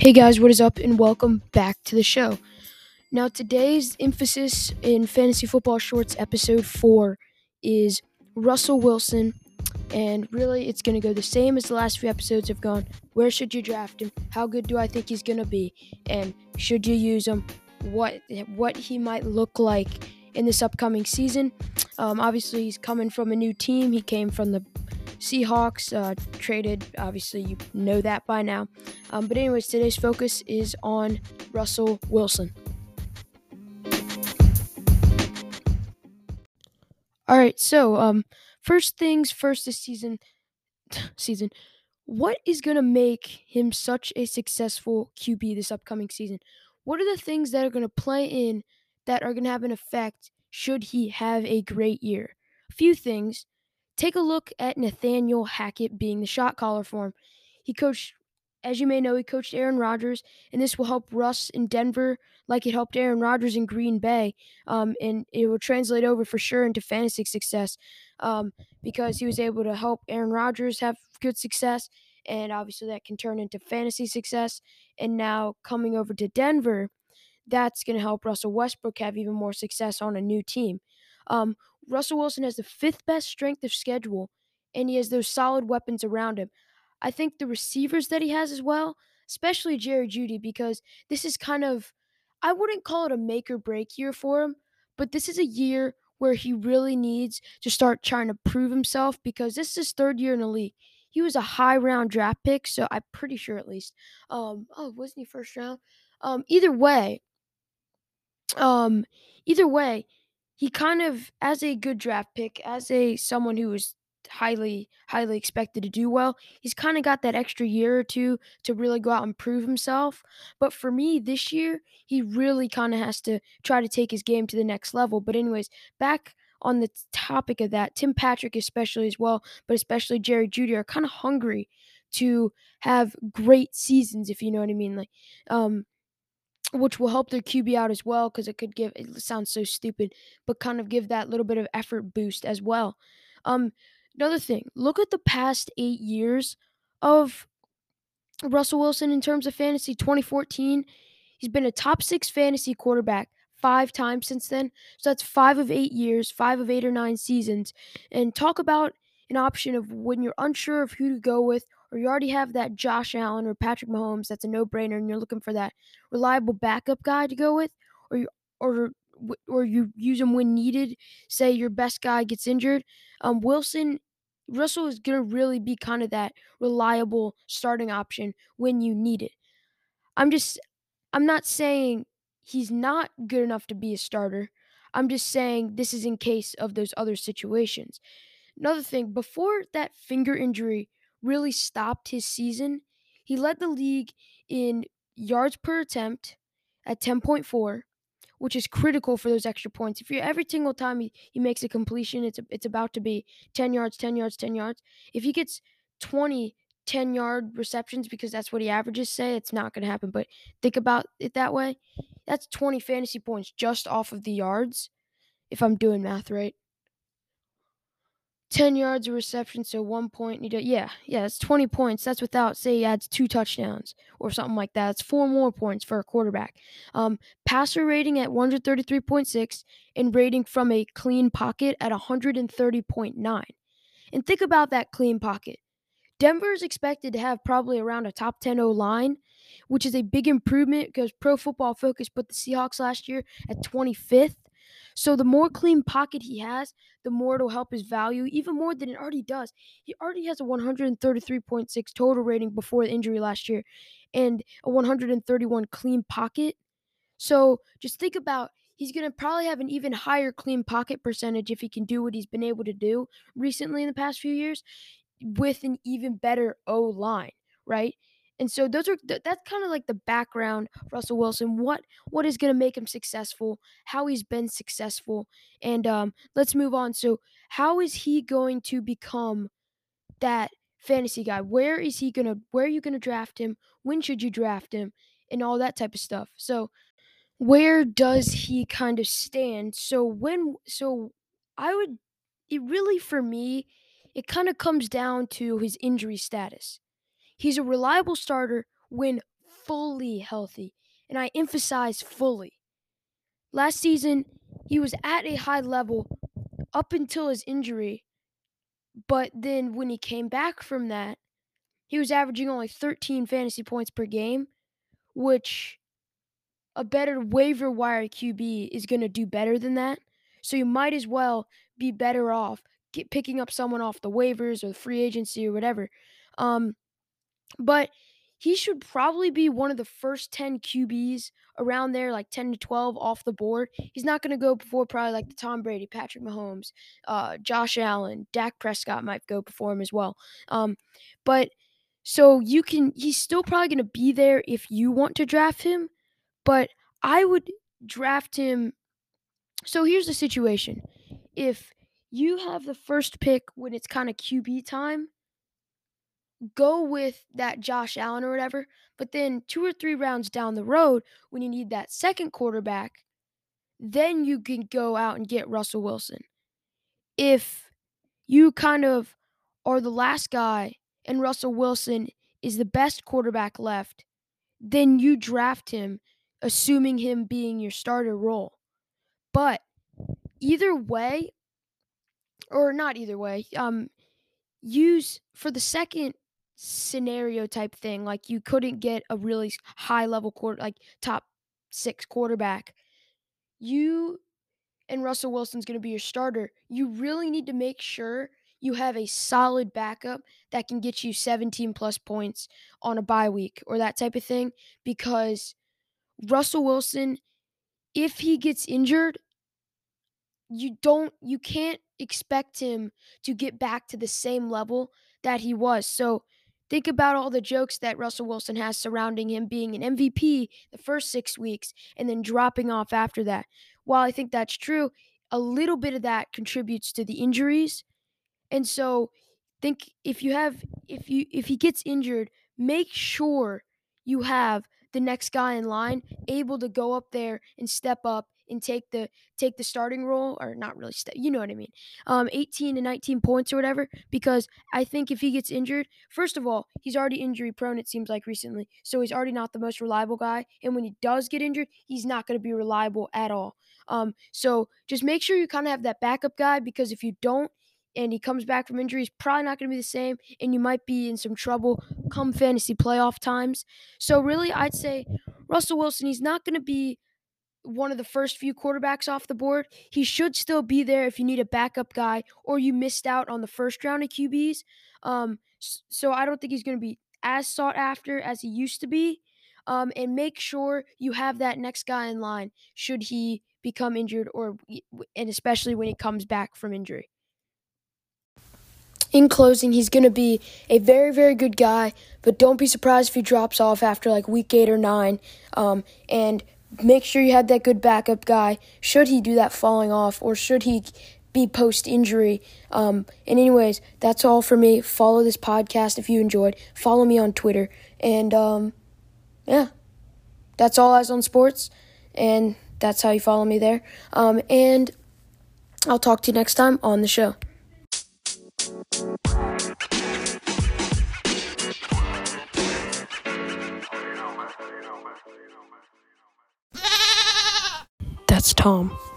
Hey guys, what is up, and welcome back to the show. Now, today's emphasis in Fantasy Football Shorts episode 4 is Russell Wilson, and really it's going to go the same as the last few episodes have gone. Where should you draft him? How good do I think he's going to be? And should you use him? What, what he might look like in this upcoming season. Um, obviously, he's coming from a new team. He came from the Seahawks uh, traded. Obviously, you know that by now. Um, but, anyways, today's focus is on Russell Wilson. All right, so um, first things first this season. season, what is going to make him such a successful QB this upcoming season? What are the things that are going to play in that are going to have an effect should he have a great year? A few things. Take a look at Nathaniel Hackett being the shot caller for him. He coached, as you may know, he coached Aaron Rodgers, and this will help Russ in Denver like it helped Aaron Rodgers in Green Bay. Um, and it will translate over for sure into fantasy success um, because he was able to help Aaron Rodgers have good success. And obviously, that can turn into fantasy success. And now coming over to Denver, that's going to help Russell Westbrook have even more success on a new team. Um, Russell Wilson has the fifth best strength of schedule, and he has those solid weapons around him. I think the receivers that he has as well, especially Jerry Jeudy, because this is kind of, I wouldn't call it a make or break year for him, but this is a year where he really needs to start trying to prove himself because this is his third year in the league. He was a high round draft pick, so I'm pretty sure at least. Um, oh, wasn't he first round? Um, either way, um, either way, he kind of as a good draft pick, as a someone who was highly highly expected to do well, he's kind of got that extra year or two to really go out and prove himself. But for me this year, he really kind of has to try to take his game to the next level. But anyways, back on the topic of that, Tim Patrick especially as well, but especially Jerry Jeudy are kind of hungry to have great seasons, if you know what I mean. Like, um, which will help their QB out as well because it could give it sounds so stupid, but kind of give that little bit of effort boost as well. Um, another thing, look at the past eight years of Russell Wilson in terms of fantasy. 2014, he's been a top six fantasy quarterback five times since then. So that's five of eight years, five of eight or nine seasons. And talk about an option of when you're unsure of who to go with or you already have that Josh Allen or Patrick Mahomes that's a no-brainer and you're looking for that reliable backup guy to go with or you or or you use him when needed say your best guy gets injured um, Wilson Russell is to really be kind of that reliable starting option when you need it. I'm just I'm not saying he's not good enough to be a starter. I'm just saying this is in case of those other situations another thing before that finger injury really stopped his season. He led the league in yards per attempt at 10.4, which is critical for those extra points. If you every single time he, he makes a completion, it's a, it's about to be 10 yards, 10 yards, 10 yards. If he gets 20 10 yard receptions because that's what he averages say, it's not going to happen, but think about it that way. That's 20 fantasy points just off of the yards if I'm doing math right. 10 yards of reception, so one point. You do, yeah, yeah, it's 20 points. That's without, say, he adds two touchdowns or something like that. It's four more points for a quarterback. Um, passer rating at 133.6 and rating from a clean pocket at 130.9. And think about that clean pocket. Denver is expected to have probably around a top 10 O line, which is a big improvement because Pro Football Focus put the Seahawks last year at 25th. So the more clean pocket he has, the more it'll help his value, even more than it already does. He already has a 133.6 total rating before the injury last year and a 131 clean pocket. So just think about he's going to probably have an even higher clean pocket percentage if he can do what he's been able to do recently in the past few years with an even better O line, right? And so those are that's kind of like the background Russell Wilson. What what is going to make him successful? How he's been successful, and um, let's move on. So how is he going to become that fantasy guy? Where is he gonna? Where are you gonna draft him? When should you draft him? And all that type of stuff. So where does he kind of stand? So when so I would it really for me it kind of comes down to his injury status. He's a reliable starter when fully healthy. And I emphasize fully. Last season, he was at a high level up until his injury. But then when he came back from that, he was averaging only 13 fantasy points per game, which a better waiver wire QB is going to do better than that. So you might as well be better off get, picking up someone off the waivers or the free agency or whatever. Um, but he should probably be one of the first 10 QBs around there, like 10 to 12 off the board. He's not going to go before probably like the Tom Brady, Patrick Mahomes, uh, Josh Allen, Dak Prescott might go before him as well. Um, but so you can, he's still probably going to be there if you want to draft him, but I would draft him. So here's the situation if you have the first pick when it's kind of QB time, go with that Josh Allen or whatever. But then two or three rounds down the road, when you need that second quarterback, then you can go out and get Russell Wilson. If you kind of are the last guy and Russell Wilson is the best quarterback left, then you draft him, assuming him being your starter role. But either way, or not either way, um, use for the second scenario type thing, like you couldn't get a really high level quarter, like top six quarterback. You and Russell Wilson's going to be your starter. You really need to make sure you have a solid backup that can get you 17 plus points on a bye week or that type of thing because Russell Wilson, if he gets injured, you don't you can't expect him to get back to the same level that he was. So think about all the jokes that Russell Wilson has surrounding him being an MVP the first 6 weeks and then dropping off after that. While I think that's true, a little bit of that contributes to the injuries. And so think if you have if you if he gets injured, make sure you have the next guy in line able to go up there and step up and take the take the starting role or not really step, you know what I mean. Um 18 to 19 points or whatever because I think if he gets injured, first of all, he's already injury prone it seems like recently. So he's already not the most reliable guy and when he does get injured, he's not going to be reliable at all. Um so just make sure you kind of have that backup guy because if you don't and he comes back from injury, he's probably not going to be the same, and you might be in some trouble come fantasy playoff times. So, really, I'd say Russell Wilson, he's not going to be one of the first few quarterbacks off the board. He should still be there if you need a backup guy or you missed out on the first round of QBs. Um, so, I don't think he's going to be as sought after as he used to be. Um, and make sure you have that next guy in line should he become injured or and especially when he comes back from injury in closing, he's going to be a very, very good guy, but don't be surprised if he drops off after like week eight or nine. Um, and make sure you have that good backup guy should he do that falling off or should he be post injury. Um, and, anyways, that's all for me. Follow this podcast if you enjoyed. Follow me on Twitter. And, um, yeah, that's all Eyes on Sports. And that's how you follow me there. Um, and I'll talk to you next time on the show. Tom.